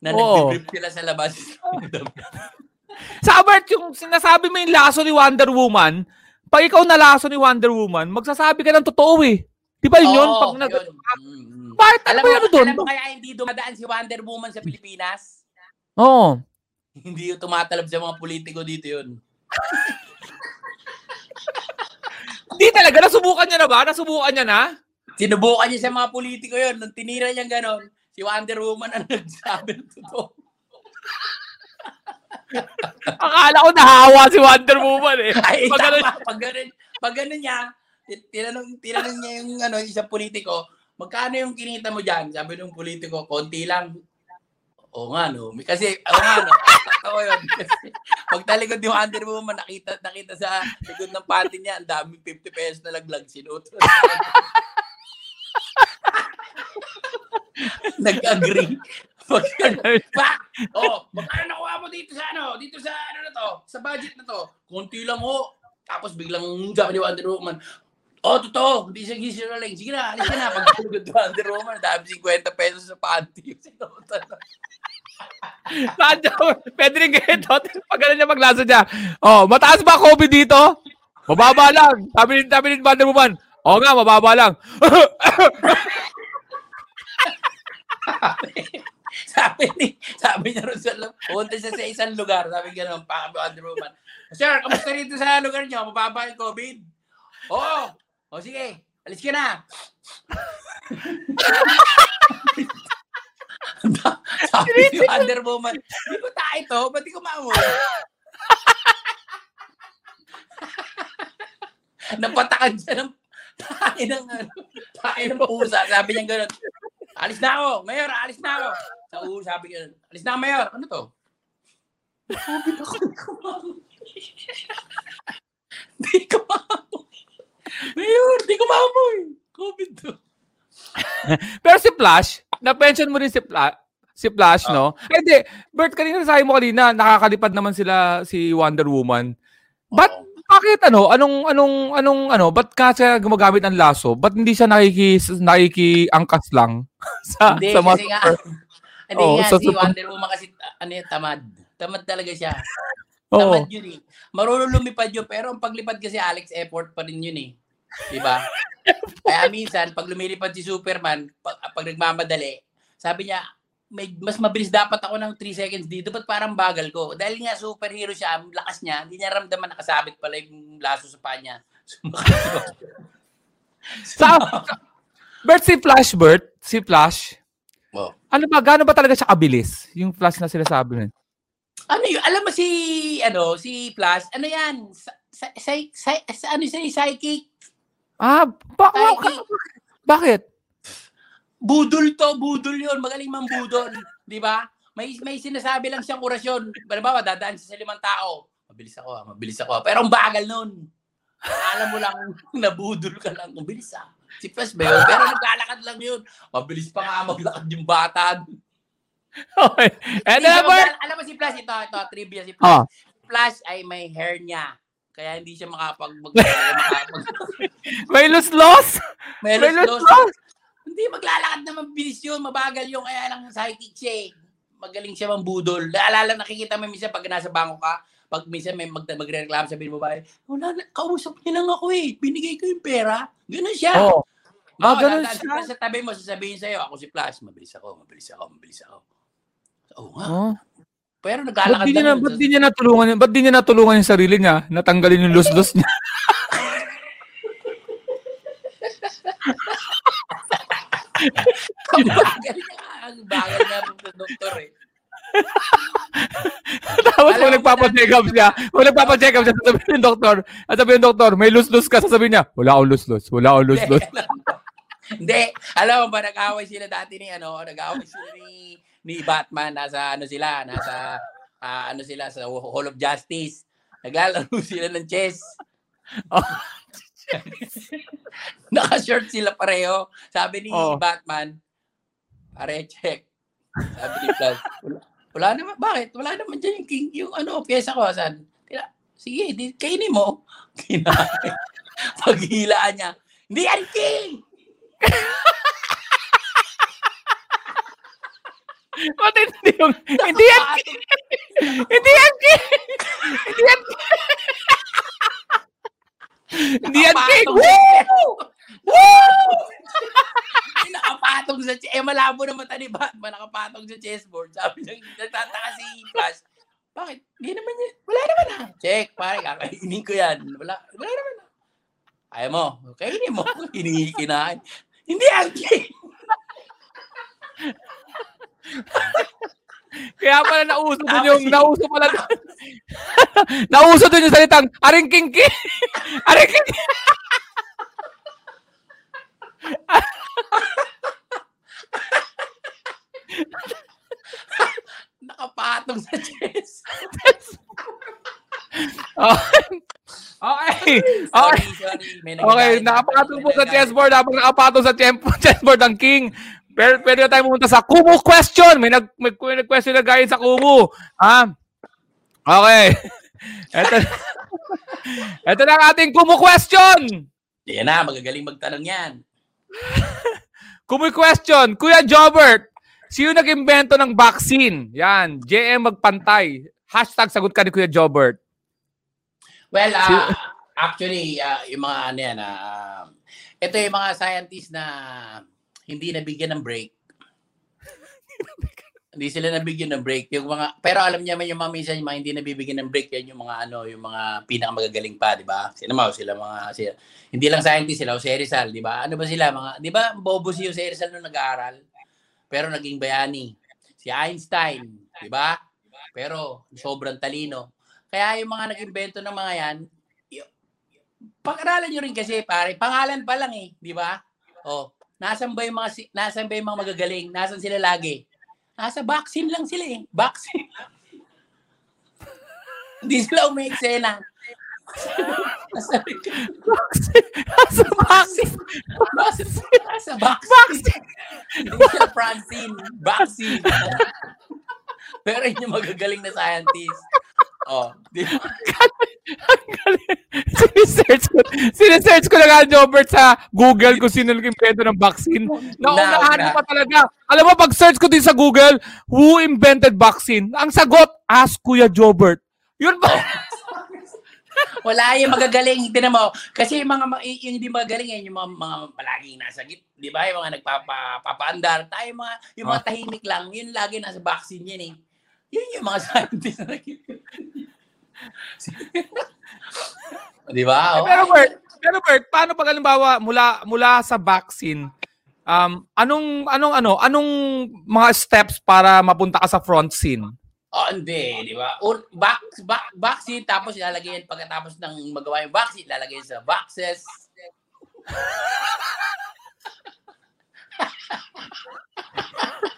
Na nagbibrip sila sa labas. Sa Bert, yung sinasabi mo yung laso ni Wonder Woman, pag ikaw na laso ni Wonder Woman, magsasabi ka ng totoo eh. Di ba yun? Oo, pag nag- yun. Mm, mm. Bakit ano Alam ba mo, yan doon? alam mo kaya hindi dumadaan si Wonder Woman sa Pilipinas? Oo. Hindi yung tumatalab sa mga politiko dito yun. Di talaga, nasubukan niya na ba? Nasubukan niya na? Sinubukan niya sa mga politiko yun. Nung tinira niya ganon, si Wonder Woman ang nagsabi ng totoo. Akala ko nahawa si Wonder Woman eh. Ay, Pag tama. Pag ganun, pag ganun niya, ti- tinanong, tinanong niya yung ano, isang politiko, magkano yung kinita mo dyan? Sabi ng politiko, konti lang. Oo nga, no? Kasi, oo nga, no? Totoo yun. Kasi, pag talikod yung Wonder nakita, nakita sa likod ng panty niya, ang daming 50 pesos na laglag. Sinuto. Nag-agree. Pag, pa! Oh, magkano nakuha mo dito sa ano? Dito sa ano na to? Sa budget na to? Konti lang ho. Tapos biglang sabi ni Wonder Woman, Oh, totoo. Hindi siya gisinungaling. Sige na, alis ka na. Pag tulog ni Wonder Woman, dami 50 pesos sa panty. Na. Sadya, pwede rin ganito. Pag ganun niya maglasa niya. Oh, mataas ba COVID dito? Mababa lang. Sabi ni, sabi ni Wonder Woman. Oo nga, mababa lang. sabi ni, sabi niya rin sa, punta siya sa isang lugar. Sabi niya naman, pa Wonder Woman. Sir, kamusta rito sa lugar niyo? Mababa yung COVID? Oo. O sige, alis ka na. Sabi ni Wonder Woman, hindi ko tayo ito, ba't di ko maamoy? Napatakan siya ng tayo ng, ano, tayo ng pusa. Sabi niya gano'n, alis na ako, Mayor, alis na ako. Sa ulo, sabi niya, alis na ako, Mayor. Ano to? COVID ako, hindi ko maamoy. Hindi ko maamoy. Mayor, di ko maamoy. COVID to. Pero si Flash, na-pension mo rin si Flash, si Flash, no? Eh, Hindi, Bert, kanina sabi mo kanina, nakakalipad naman sila si Wonder Woman. Ba't, Oo. bakit ano, anong, anong, anong, ano, ba't ka siya gumagamit ng laso? Ba't hindi siya nakiki, nakikiangkas lang sa, Hindi, sa mga kasi nga, hindi Oo, nga, si Wonder Woman kasi, ano yun, tamad. Tamad talaga siya. Tamad yun eh. Marunong lumipad yun, pero ang paglipad kasi Alex effort pa rin yun eh. Diba? Kaya minsan, pag lumilipad si Superman, pag, pag nagmamadali, sabi niya, may, mas mabilis dapat ako ng 3 seconds dito, ba't parang bagal ko? Dahil nga superhero siya, ang lakas niya, hindi niya ramdaman nakasabit pala yung laso sa paa niya. Sa, Bert, si Flash, Bert, si Flash, Oh. ano ba, gaano ba talaga siya kabilis? Yung Flash na sinasabi nun. Ano yun? Alam mo si, ano, si Flash, ano yan? Sa, sa, sa, sa, sa ano siya, psychic? Ah, ba, Psychic. bakit? Budol to, budol yun. Magaling mang budol. Di ba? May, may sinasabi lang siyang orasyon. Halimbawa, dadaan siya sa limang tao. Mabilis ako, ah, mabilis ako. Pero ang bagal nun. Alam mo lang, nabudol ka lang. Mabilis ah. Si Flash ba yun? Pero naglalakad lang yun. Mabilis pa nga maglakad yung bata. Okay. And magla- alam mo si Flash, ito, ito, trivia si Flash. Ah. Flash ay may hair niya. Kaya hindi siya makapag... Mag, may lose-loss? may May loss lose-loss? Hindi, maglalakad na mabilis yun. Mabagal yung kaya lang psychic siya eh. Magaling siya mambudol. Naalala, nakikita mo minsan pag nasa bangko ka, pag minsan may mag magre-reklamo sabihin mo ba, wala kausap niya lang ako eh. Binigay ko yung pera. Ganun siya. Oh. Ah, Oo, ganun dadaan siya. Sa tabi mo, sasabihin sa'yo, ako si Flash, mabilis ako, mabilis ako, mabilis ako. Oo nga. Oh. Pero Ba't naglalakad di niya, na, ba't di niya natulungan, ba't di niya natulungan yung sarili niya? Natanggalin yung lose-loss niya. Ang bagal niya. Ang bagal niya ng doktor eh. Tapos Alam kung nagpapacheck up siya, kung nagpapacheck up siya, sasabihin ng doktor, at sabihin ng doktor, may lose-lose ka, sasabihin niya, wala akong lose-lose, wala akong lose-lose. Hindi. Alam mo ba, nag-away sila dati ni, ano, nag-away sila ni, ni Batman. Nasa, ano sila, nasa, ah, ano sila, sa Hall of Justice. Naglalaro sila ng chess. Oh. Naka-short sila pareho. Sabi ni Oh. Batman, pare, check. Sabi ni Flash, wala, wala naman, bakit? Wala naman dyan yung king, yung ano, pyesa ko? Tila, sige, di, kainin mo. Kinain. Paghilaan niya, hindi yan king! Ba't hindi yung, hindi yan, hindi yan, hindi yan, hindi yan cake. Woo! Woo! nakapatong sa eh malabo na mata ni Batman nakapatong sa chessboard? Sabi niya nagtataka si Flash bakit? Hindi naman yun wala naman ah check pare kakainin ko yan. Wala wala naman ah ayaw mo? Kainin mo. Hindi kinain. Hindi ang cake Kaya pala nauso dun yung, nauso pala dun. nauso dun yung salitang, aring kingki. aring kingki. nakapatong sa chess Okay. Okay. Okay. sorry sorry Okay, nakapatong po sa chessboard. Habang nakapatong sa chess- chessboard ang king. Pero pwede na tayo pumunta sa Kumu question. May nag may, may nag-question na gayon sa Kumu. Ha? Okay. Ito, ito na ang ating Kumu question. yan na magagaling magtanong yan Kumu question. Kuya Jobert, sino nag-imbento ng vaccine? Yan. JM magpantay. Hashtag sagot ka ni Kuya Jobert. Well, Si- actually, ah, yung mga ano yan, ah, ito yung mga scientists na hindi nabigyan ng break. hindi sila nabigyan ng break. Yung mga, pero alam niya man yung mga minsan yung mga hindi nabibigyan ng break yan yung mga ano, yung mga pinakamagagaling pa, di ba? Sino mo, sila mga, sila, hindi lang scientist sila, o si Rizal, di ba? Ano ba sila, mga, di ba, bobo si Jose Rizal nung nag-aaral, pero naging bayani. Si Einstein, di ba? Pero sobrang talino. Kaya yung mga nag-invento ng mga yan, pag-aralan nyo rin kasi, pare, pangalan pa lang eh, di ba? Oh, nasan ba yung mga, si- nasan ba yung mga magagaling? Nasan sila lagi? Nasa vaccine lang sila eh. Vaccine. Hindi sila umeeksena. Nasa, Sa vaccine. nasa, nasa vaccine. Hindi sila Francine. Vaccine. Pero yun yung magagaling na scientist. Oh, di ba? Sinesearch ko, sinesearch ko na nga, Jobert, sa Google kung sino nag-invento ng vaccine. Naunahan Na- mo pa talaga. Alam mo, pag-search ko din sa Google, who invented vaccine? Ang sagot, ask Kuya Jobert. Yun ba? Wala yung magagaling. Tinan mo. Kasi yung mga yung hindi magagaling yan, yung mga, mga palaging nasa git, di ba? Yung mga nagpapaandar. Tayo mga, yung mga tahimik lang, yun lagi nasa vaccine yan eh. Yun yung mga scientist na nag- Di ba? Oh. Pero Bert, pero Bert, paano pag halimbawa mula mula sa vaccine, um, anong anong ano, anong mga steps para mapunta ka sa front scene? Oh, hindi, di ba? Un, vac, vac, vaccine, tapos ilalagay pagkatapos ng magawa yung vaccine, ilalagay sa boxes.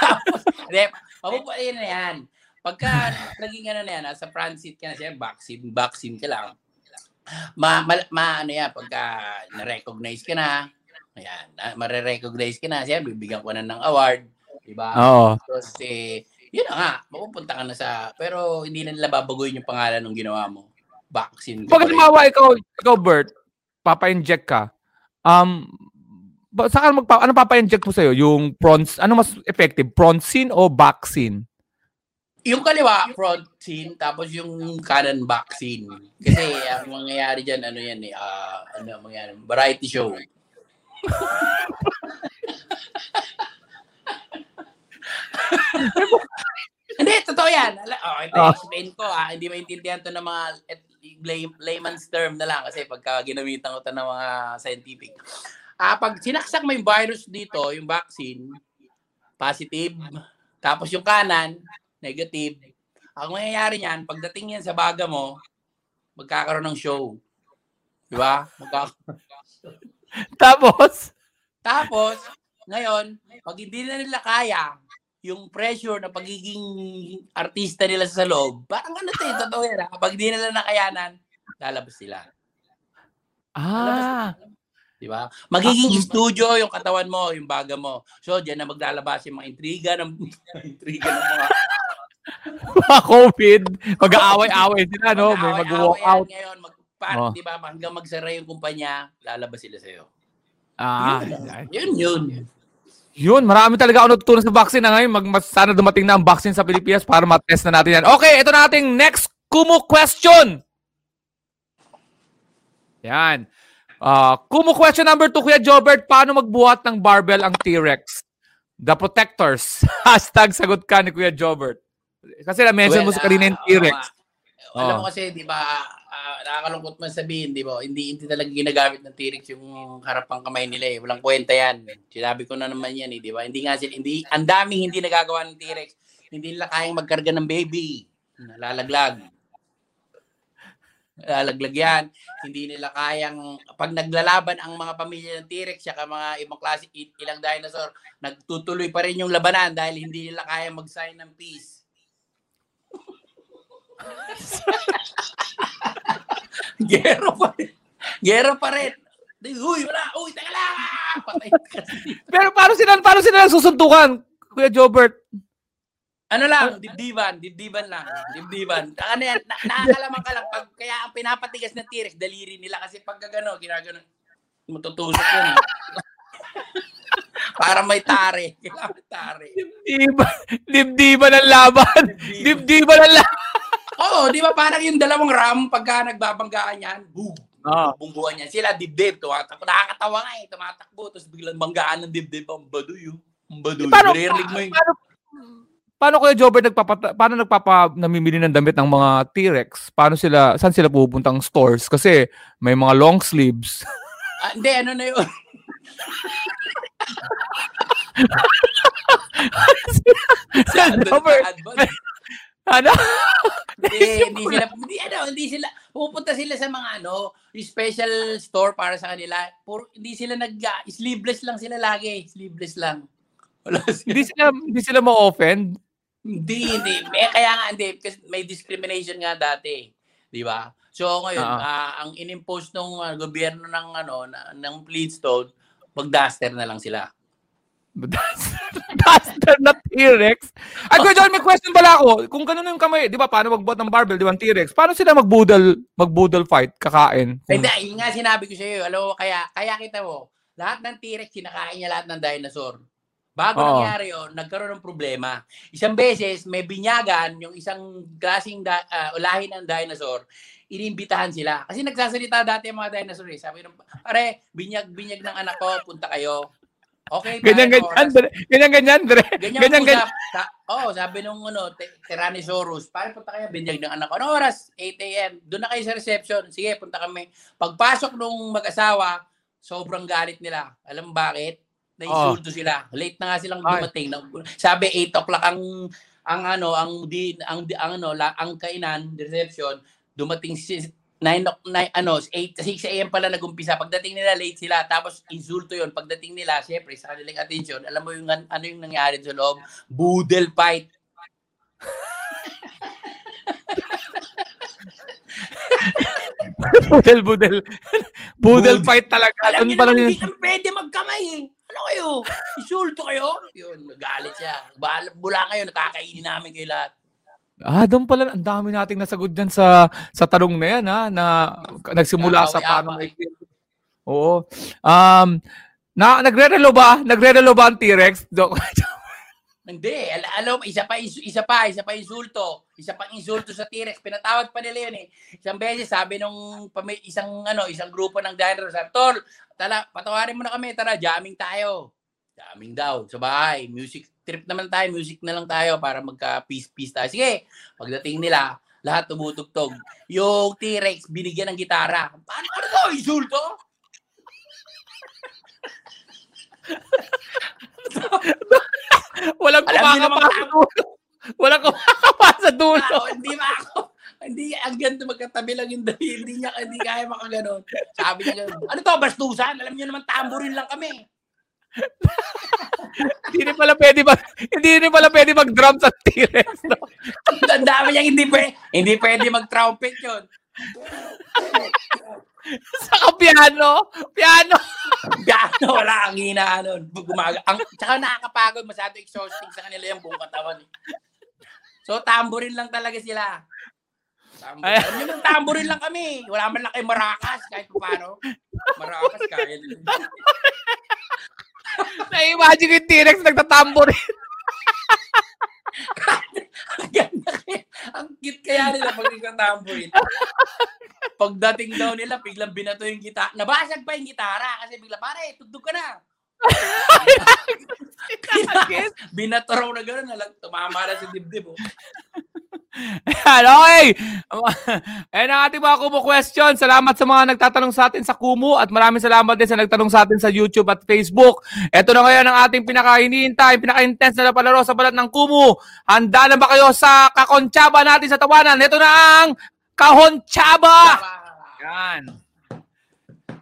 tapos, hindi, mapupunin na yan. Pagka naging ano na yan, nasa transit ka na siya, vaccine, vaccine ka lang. Ma, ma, ma ano yan, pagka na-recognize ka na, ayan, na- mare-recognize ka na, siya, bibigyan ko na ng award, di ba? Oo. Tapos, eh, yun na nga, mapupunta ka na sa, pero hindi na nila babaguhin yung pangalan ng ginawa mo. Vaccine. Pag halimbawa ikaw, ikaw Bert, papa-inject ka. Um ba, saan ka magpa ano papa-inject mo sa'yo? Yung prons, ano mas effective? Proncin o vaccine? Yung kaliwa, front scene, tapos yung kanan back scene. Kasi ang mangyayari dyan, ano yan eh, ah, ano ang mangyayari, variety show. Hindi, totoo yan. Oh, ito, Ah. explain ko ah. Hindi maintindihan to ng mga layman's term na lang kasi pagka ginamitan ko to ng mga scientific. Ah, pag sinaksak mo yung virus dito, yung vaccine, positive, tapos yung kanan, negative. Ang mangyayari niyan, pagdating yan sa baga mo, magkakaroon ng show. Di ba? Magkaka- Tapos, Tapos, ngayon, pag hindi na nila kaya, yung pressure na pagiging artista nila sa loob, parang ano to eh, totoo yan ha? Pag hindi nila nakayanan, lalabas sila. Ah. Di ba? Magiging Ah, studio yung katawan mo, yung baga mo. So, diyan na maglalabas yung mga intriga ng intriga ng mga mga COVID. Mag-aaway-aaway sila, no? May mag-walk out. Ngayon, mag, Oh. di ba, hanggang magsara yung kumpanya, lalabas sila sa'yo. Ah. Yun, yun. Yun, marami talaga ako natutunan sa vaccine na ngayon. Mag, sana dumating na ang vaccine sa Pilipinas para matest na natin yan. Okay, ito na ating next Kumu question. Yan. Uh, Kumu question number two, Kuya Jobert, paano magbuhat ng barbell ang T-Rex? The Protectors. Hashtag sagot ka ni Kuya Jobert. Kasi na-mention mo sa kanina yung ah, T-Rex. oo, alam Oh. mo kasi, di ba, ah, nakakalungkot man sabihin, di ba, hindi, hindi talaga ginagamit ng T-Rex yung harapang kamay nila eh. Walang kwenta yan. Sinabi ko na naman yan eh, di ba? Hindi nga sila, hindi, ang daming hindi nagagawa ng T-Rex. Hindi nila kayang magkarga ng baby. Nalalaglag. Nalalaglag yan. Hindi nila kayang, pag naglalaban ang mga pamilya ng T-Rex, saka mga ibang klase, ilang dinosaur, nagtutuloy pa rin yung labanan dahil hindi nila kayang mag-sign ng peace. Gero pa rin. Gero pa rin. Uy, wala. Uy, teka lang. Patay kasi. Pero paano sila, paano sila nagsusuntukan, Kuya Jobert? Ano lang, dibdiban, dibdiban lang. Dibdiban. Ano yan, na, nakakalaman ka lang. Pag, kaya ang pinapatigas ng T-Rex, daliri nila. Kasi pag gano, ginagano, matutusok yun. Para may tare. Kailangan may tare. Dibdiba, dibdiba ng laban. Dibdiba ng laban. Oo, di ba parang yung dalawang ram pagka nagbabanggaan yan, boom, Ah. bungguan yan. Sila dibdib, tumatakbo. Nakakatawa nga eh, tumatakbo. Tapos biglang banggaan ng dibdib. Ang baduy yun. Ang baduy. Paano, Naririnig mo yung... paano, paano Kuya Jobert nagpapata, paano nagpapa namimili ng damit ng mga T-Rex? Paano sila, saan sila pupuntang stores? Kasi may mga long sleeves. Ah, hindi, ano na yun? Advance. ano? Hindi, hindi sila, hindi, ano, hindi sila, pupunta sila sa mga ano, special store para sa kanila. Puro, hindi sila nag, ah, sleeveless lang sila lagi. Sleeveless lang. Wala sila. hindi sila, hindi sila ma-offend. Hindi, hindi. Eh, kaya nga, hindi. Kasi may discrimination nga dati. Di ba? So ngayon, Oo. ah, ang inimpose ng ah, gobyerno ng ano na, ng Fleetstone, mag-duster na lang sila. Duster na T-Rex. At Kuya John, may question pala ako. Kung ganun yung kamay, di ba, paano magbuhat ng barbell, di ba, T-Rex? Paano sila magbudal, magbudal fight, kakain? Kung- Hindi, yun nga sinabi ko sa iyo. Alam mo, kaya, kaya kita mo, lahat ng T-Rex, kinakain niya lahat ng dinosaur. Bago Oo. nangyari yun, nagkaroon ng problema. Isang beses, may binyagan, yung isang klaseng da, ah, ulahin ng dinosaur, inimbitahan sila. Kasi nagsasalita dati ang mga dinosaur eh. Sabi nung, pare, binyag-binyag ng anak ko, punta kayo. Okay, Ganyan, pare, ganyan, dire. Ganyan, ganyan, dire. Ganyan, Ganyan, ganyan. Sa, oh, sabi nung ano, Tyrannosaurus, pare punta kayo, binyag ng anak ko. Ano oras? 8 a.m. Doon na kayo sa reception. Sige, punta kami. Pagpasok nung mag-asawa, sobrang galit nila. Alam bakit? Naisulto sila. Late na nga silang Ay. dumating. Na- Sabi 8 o'clock ang ang ano, ang di ang, di- ang ano, la, ang kainan, reception, dumating si 9 o- nine- ano, 8 6 AM pala nagumpisa. Pagdating nila late sila tapos insulto 'yon. Pagdating nila, syempre sa kanilang attention, alam mo yung an- ano yung nangyari sa loob? Boodle fight. Budel, budel. Budel Bud- fight talaga. Alam yun. hindi pwede magkamay eh. Ano kayo? Insulto kayo? Yun, nagalit siya. Bala, bula kayo, nakakainin namin kayo lahat. Ah, doon pala, ang dami nating nasagot dyan sa sa tanong na yan, ha, na nagsimula sa paano may... Oo. Um, na, nagre-relo ba? Nagre-relo ba ang T-Rex? Dok? Hindi, al- alam, isa pa, is- isa pa, isa pa insulto. Isa pang insulto sa T-Rex. Pinatawad pa nila yun eh. Isang beses, sabi nung pami- isang, ano, isang grupo ng sabi, Tol, tala, patawarin mo na kami, tara, jamming tayo. Jamming daw, sa bahay. Music trip naman tayo, music na lang tayo para magka-peace-peace tayo. Sige, pagdating nila, lahat tumutugtog. Yung T-Rex, binigyan ng gitara. Paano ano to? Insulto? Walang Alam niyo naman kumakapa sa dulo. Walang kumakapa sa dulo. Hindi ba ako? Hindi, ang ganda magkatabi lang yung dali. Hindi niya, hindi kaya makaganon. Sabi niya, ano to, bastusan? Alam niyo naman, tamburin lang kami. hindi rin pala pwede mag, hindi rin pala pwede mag-drum sa T-Rex. No? Ang dami niya, hindi pwede, hindi pwede mag-trumpet yun. Saka piano. Piano. Gano, wala kang hina nun. Gumaga. Ang, tsaka nakakapagod, masyado exhausting sa kanila yung buong katawan. eh. So, tamborin lang talaga sila. Tamborin. Alam niyo, nung tamborin lang kami. Wala man lang kayo marakas kahit pa paano. Marakas kaya nila. Na-imagine ko yung T-Rex nagtatambo rin. Ang ganda kaya. Ang cute kaya nila pag nagtatamborin. Pagdating daw nila, biglang binato yung gitara. Nabasag pa yung gitara kasi bigla, pare, tugtog ka na. Binato raw na gano'n, tumama na sa dibdib. Oh. Ayan, okay. Ayan ang ating mga Kumu question. Salamat sa mga nagtatanong sa atin sa Kumu at maraming salamat din sa nagtanong sa atin sa YouTube at Facebook. Ito na ngayon ang ating pinaka-hinihintay, pinaka-intense na palaro sa balat ng Kumu. Handa na ba kayo sa kakontsaba natin sa tawanan? Ito na ang kahontsaba! Yan.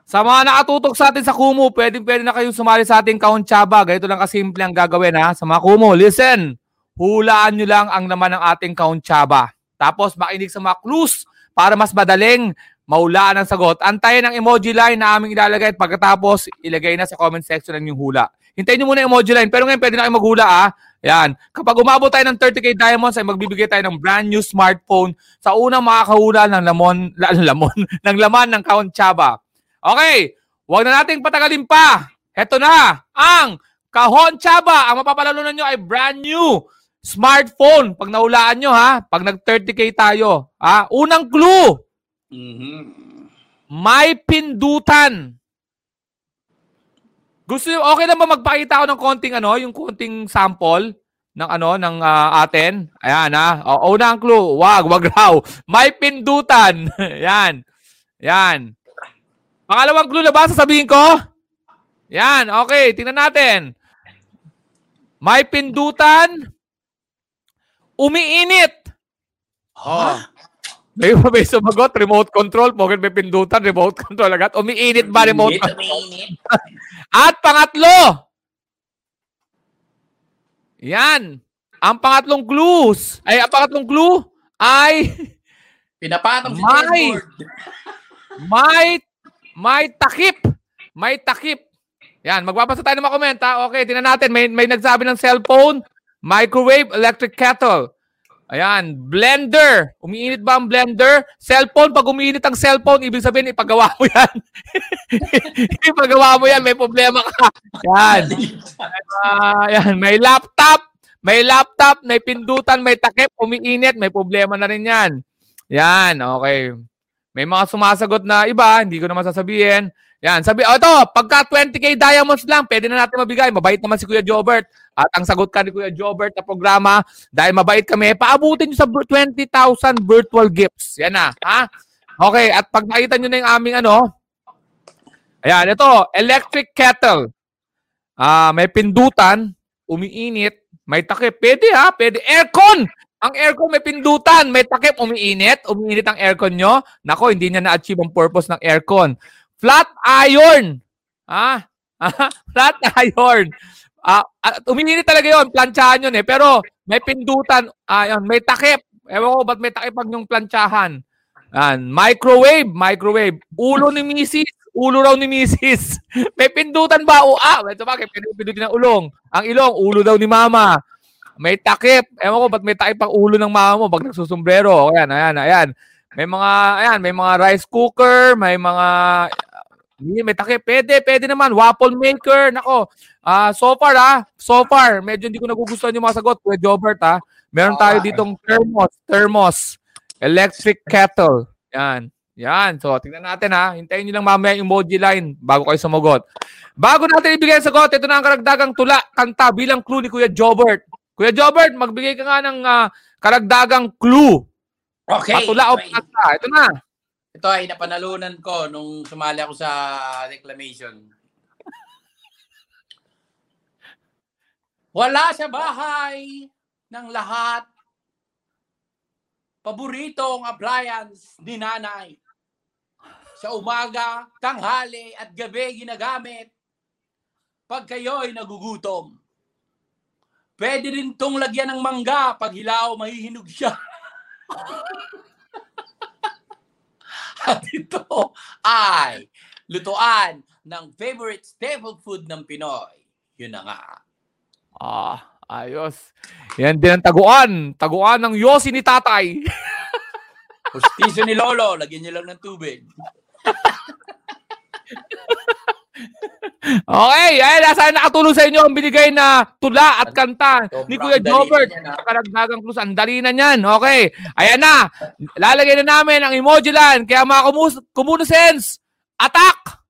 Sa mga nakatutok sa atin sa Kumu, pwede pwede na kayong sumali sa ating kahontsaba. Ganito lang kasimple ang gagawin ha. Sa mga Kumu, listen hulaan nyo lang ang naman ng ating kauntsaba. Tapos makinig sa mga clues para mas madaling maulaan ang sagot. Antayin ang emoji line na aming ilalagay at pagkatapos ilagay na sa comment section ang inyong hula. Hintayin nyo muna yung emoji line. Pero ngayon pwede na kayo maghula ah. Yan. Kapag umabot tayo ng 30k diamonds ay magbibigay tayo ng brand new smartphone sa unang makakahula ng lamon, la, lamon, ng laman ng kauntsaba. Okay. Huwag na nating patagalin pa. Heto na ang Kahon Chaba. Ang mapapalalunan nyo ay brand new smartphone. Pag nahulaan nyo ha, pag nag 30k tayo. Ha? Unang clue, Mhm. may pindutan. Gusto nyo, okay na ba magpakita ako ng konting ano, yung konting sample ng ano, ng ah, atin? Ayan ha. O, unang clue, wag, wag raw. May pindutan. Yan. Yan. Pangalawang clue na ba sasabihin ko? Yan, okay. Tingnan natin. May pindutan. Umiinit. Oh. May may sumagot, remote control. Bakit may pindutan, remote control agad? Umiinit ba remote control? umiinit. At pangatlo. Yan. Ang pangatlong clues. Ay, ang pangatlong clue ay Pinapatong si May. may may takip. May takip. Yan, magbabasa tayo ng mga comment ha. Okay, tingnan natin. May, may nagsabi ng cellphone, microwave, electric kettle. Ayan, blender. Umiinit ba ang blender? Cellphone, pag umiinit ang cellphone, ibig sabihin, ipagawa mo yan. ipagawa mo yan, may problema ka. Yan. Ah, yan, may laptop. May laptop, may pindutan, may takip, umiinit, may problema na rin yan. Yan, okay. May mga sumasagot na iba, hindi ko naman sasabihin. Yan, sabi, oh, ito, pagka 20k diamonds lang, pwede na natin mabigay. Mabait naman si Kuya Jobert. At ang sagot ka ni Kuya Jobert na programa, dahil mabait kami, paabutin nyo sa 20,000 virtual gifts. Yan na, ha? Okay, at pag nakita nyo na yung aming ano, ayan, ito, electric kettle. Ah, may pindutan, umiinit, may takip. Pwede ha, pwede. Aircon! Ang aircon may pindutan, may takip, umiinit. Umiinit ang aircon nyo. Nako, hindi niya na-achieve ang purpose ng aircon. Flat iron. Ah, flat iron. Ah, at umiinit talaga 'yon, plantsahan 'yon eh. Pero may pindutan, ayon, may takip. Ewan ko ba't may takip pag yung plantsahan. Yan, microwave, microwave. Ulo ni Mrs. Ulo raw ni Mrs. May pindutan ba? O ah, ito bakit? Pwede pindutin ng ulong. Ang ilong, ulo daw ni Mama. May takip. Ewan ko ba't may takip ang ulo ng mama mo pag nagsusumbrero. Ayan, ayan, ayan. May mga, ayan, may mga rice cooker, may mga, may takip. Pwede, pwede naman. Waffle maker. Nako. Ah, so far ah, so far, medyo hindi ko nagugustuhan yung mga sagot. Kuya Jobert ah. Meron tayo Okay. ditong thermos, thermos, electric kettle. Yan. Yan. So, tingnan natin ha. Hintayin nyo lang mamaya yung emoji line bago kayo sumagot. Bago natin ibigay ang sagot, ito na ang karagdagang tula, kanta bilang clue ni Kuya Jobert. Kuya Jobert, magbigay ka nga ng ah, karagdagang clue. Okay. Patula o ito ay- kanta. Ito na. Ito ay napanalunan ko nung sumali ako sa reclamation. Wala sa bahay ng lahat. Paboritong appliance ni nanay. Sa umaga, tanghali at gabi ginagamit. Pag kayo'y nagugutom. Pwede rin tong lagyan ng mangga. Pag hilaw, mahihinog siya. At ito ay lutuan ng favorite staple food ng Pinoy. Yun na nga. Ah, ayos. Yan din ang taguan. Taguan ng yosi ni tatay. Pustiso ni Lolo, lagyan niyo lang ng tubig. Okay, ay sana nakatulong sa inyo ang binigay na tula at kanta ni Kuya Jobert. ah. Sa karagdagang clues, ang dali na niyan. Okay, ayan na. Lalagay na namin ang emoji line. Kaya mga kumus kumunusens, attack!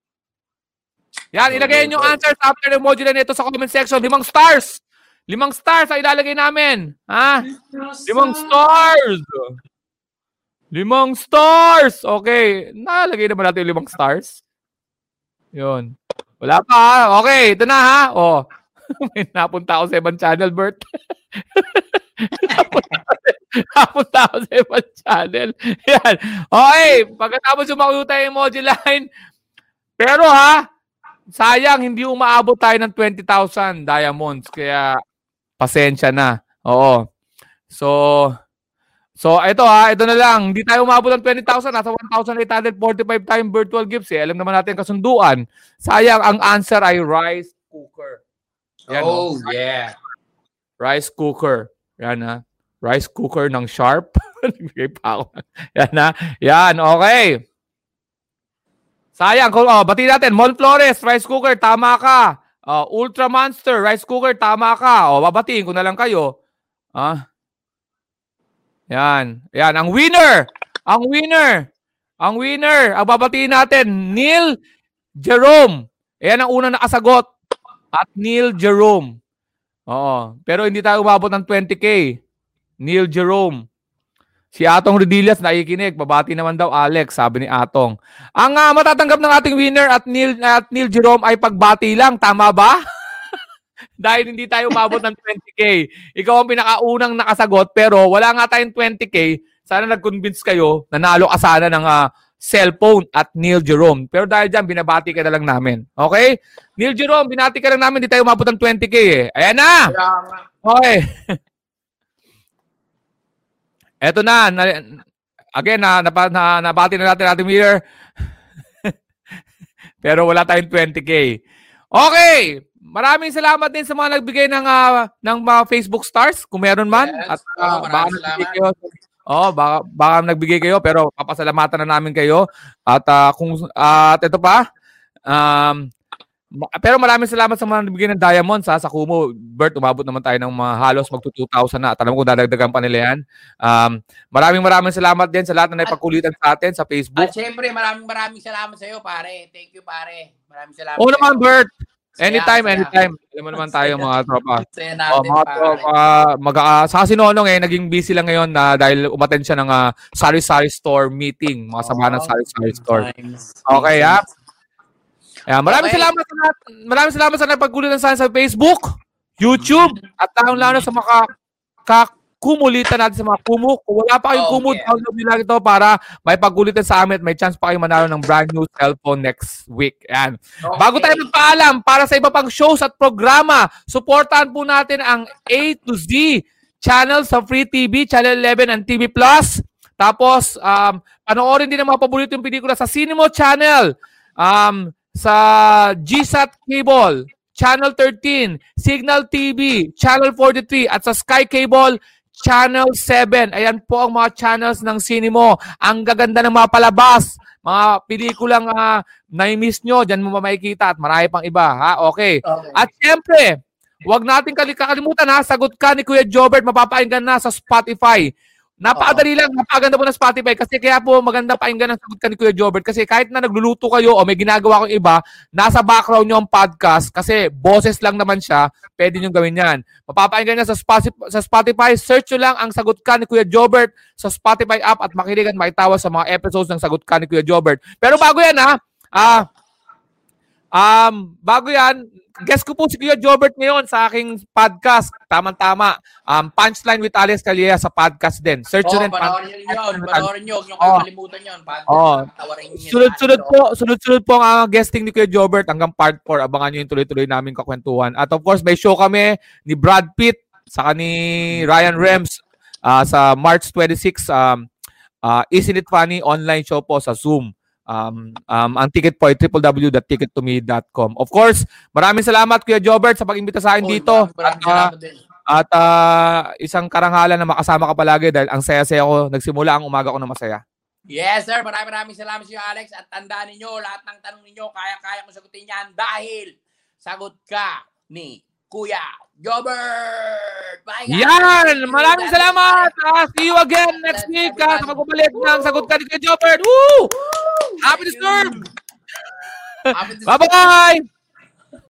Yan, ilagay yung answers after the emoji line ito sa comment section. Limang stars. Limang stars ang ilalagay namin. Ha? Limang stars. Limang stars. Okay. Nalagay naman natin yung limang stars. Yun. Wala pa ha. Okay, ito na ha. Oh. May napunta ako sa ibang channel, Bert. napunta, ako sa ibang channel. Yan. Okay, pagkatapos yung makikita yung emoji line. Pero ha, sayang hindi umaabot tayo ng 20,000 diamonds. Kaya pasensya na. Oo. So, so ito ha, ito na lang. Hindi tayo umabot ng 20,000. Nasa 1,845 tayong virtual gifts eh. Alam naman natin ang kasunduan. Sayang, ang answer ay rice cooker. Yan, oh, oh. yeah. Rice cooker. Yan ha. Rice cooker ng Sharp. Nagbigay pa ako. Yan ha. Yan, okay. Sayang. Oh, bati natin. Mon Flores, rice cooker, tama ka. Oh, Ultra Monster, rice cooker, tama ka. O, babatiin ko na lang kayo. Ah. Yan. Yan. Ang winner. Ang winner. Ang winner. Ang babatiin natin. Neil Jerome. Yan ang unang nakasagot. At Neil Jerome. Oo. Pero hindi tayo umabot ng 20k. Neil Jerome. Si Atong Redillas nakikinig. Babati naman daw Alex, sabi ni Atong. Ang uh, matatanggap ng ating winner at Neil, at Neil Jerome ay pagbati lang. Tama ba? Dahil hindi tayo umabot ng 20k. Ikaw ang pinakaunang nakasagot pero wala nga tayong 20k. Sana nag-convince kayo, nanalo ka sana ng uh, cellphone at Neil Jerome. Pero dahil dyan, binabati ka na lang namin. Okay? Neil Jerome, binati ka lang namin, hindi tayo umabot ng 20k eh. Ayan na! Okay. Eto na, na again, na, na, na, nabati na natin ating winner. Pero wala tayong 20k. Okay! Maraming salamat din sa mga nagbigay ng uh, ng mga Facebook stars kung meron man Yes. at uh, baka maraming nagbigay kayo. Oh, baka, baka nagbigay kayo pero papasalamatan na namin kayo. At uh, kung at ito pa um pero maraming salamat sa mga nagbigay ng diamonds ha, sa Kumu. Bert, umabot naman tayo ng mga halos magto 2,000 na. At alam ko dadagdagan pa nila yan. Um, maraming maraming salamat din sa lahat na naipagkulitan sa atin sa Facebook. At syempre, maraming maraming salamat sa iyo, pare. Thank you, pare. Maraming salamat. Oo naman, sa'yo. Saya, Anytime, saya. anytime. Alam mo naman tayo mga tropa. Oh, mga pare. tropa, mag uh, sa Sinonong eh, naging busy lang ngayon na dahil umattend siya ng uh, Sari Sari Store meeting, mga sama ng Oh, Sari Sari Store. Okay, ha? Ayan, maraming Okay. salamat sa lahat. Maraming salamat sa sa akin sa Facebook, YouTube, at lalong lalo sa mga kakumulitan natin sa mga kumu. Kung wala pa kayong Oh, kumu, yeah. download lang ito para may pagkulitan sa amin at may chance pa kayo manalo ng brand new cellphone next week. Ayan. Okay. Bago tayo magpaalam, para sa iba pang shows at programa, suportahan po natin ang A to Z channel sa Free TV, Channel 11 and TV Plus. Tapos, um, panoorin din ang mga paboritong pelikula sa Cinemo Channel, um, sa GSAT Cable, Channel 13, Signal TV, Channel 43, at sa Sky Cable, Channel 7. Ayan po ang mga channels ng Cinemo. Ang gaganda ng mga palabas, mga pelikulang uh, na-miss nyo, dyan mo makikita at marami pang iba. Ha? Okay. Okay. At syempre, huwag natin kali- kakalimutan ha, sagot ka ni Kuya Jobert, mapapakinggan na sa Spotify. Napakadali lang, napakaganda po ng Spotify kasi kaya po maganda pakinggan ang sagot ka ni Kuya Jobert kasi kahit na nagluluto kayo o may ginagawa kong iba, nasa background nyo ang podcast kasi boses lang naman siya, pwede nyo gawin yan. Mapapakinggan niya sa Spotify, sa Spotify, search nyo lang ang sagot ka ni Kuya Jobert sa Spotify app at makinig at makitawa sa mga episodes ng sagot ka ni Kuya Jobert. Pero bago yan ha, ah, Um, bago yan, guest ko po si Kuya Jobert ngayon sa aking podcast. Tama-tama. Um, Punchline with Alex Calleja sa podcast din. Search Oh, rin. panoorin nyo yun. Panoorin nyo. Huwag nyo Oh. kalimutan yun. Pan- Oh. Sunod-sunod po, sunod-sunod po ang uh, guesting ni Kuya Jobert hanggang part 4. Abangan nyo yung tuloy-tuloy namin kakwentuhan. At of course, may show kami ni Brad Pitt saka ni Ryan Rems ah, sa March 26 um, uh, Isn't It Funny online show po sa Zoom. Um, um, ang ticket po ay www.tickettome.com. Of course, maraming salamat Kuya Jobert sa pag-imbita sa akin Oy, dito. At, din. at ah, isang karangalan na makasama ka palagi dahil ang saya-saya ko. Nagsimula ang umaga ko na masaya. Yes, sir. Maraming maraming salamat sa iyo, Alex. At tandaan ninyo, lahat ng tanong ninyo, kaya-kaya ko sagutin yan dahil sagot ka ni Kuya Jobert. Bye, guys. Yan! Maraming salamat! Ah, see you again next week ah, sa pagbabalik ng Sagot Ka ni Kuya Jobert. Woo! Happy to serve. Bye-bye!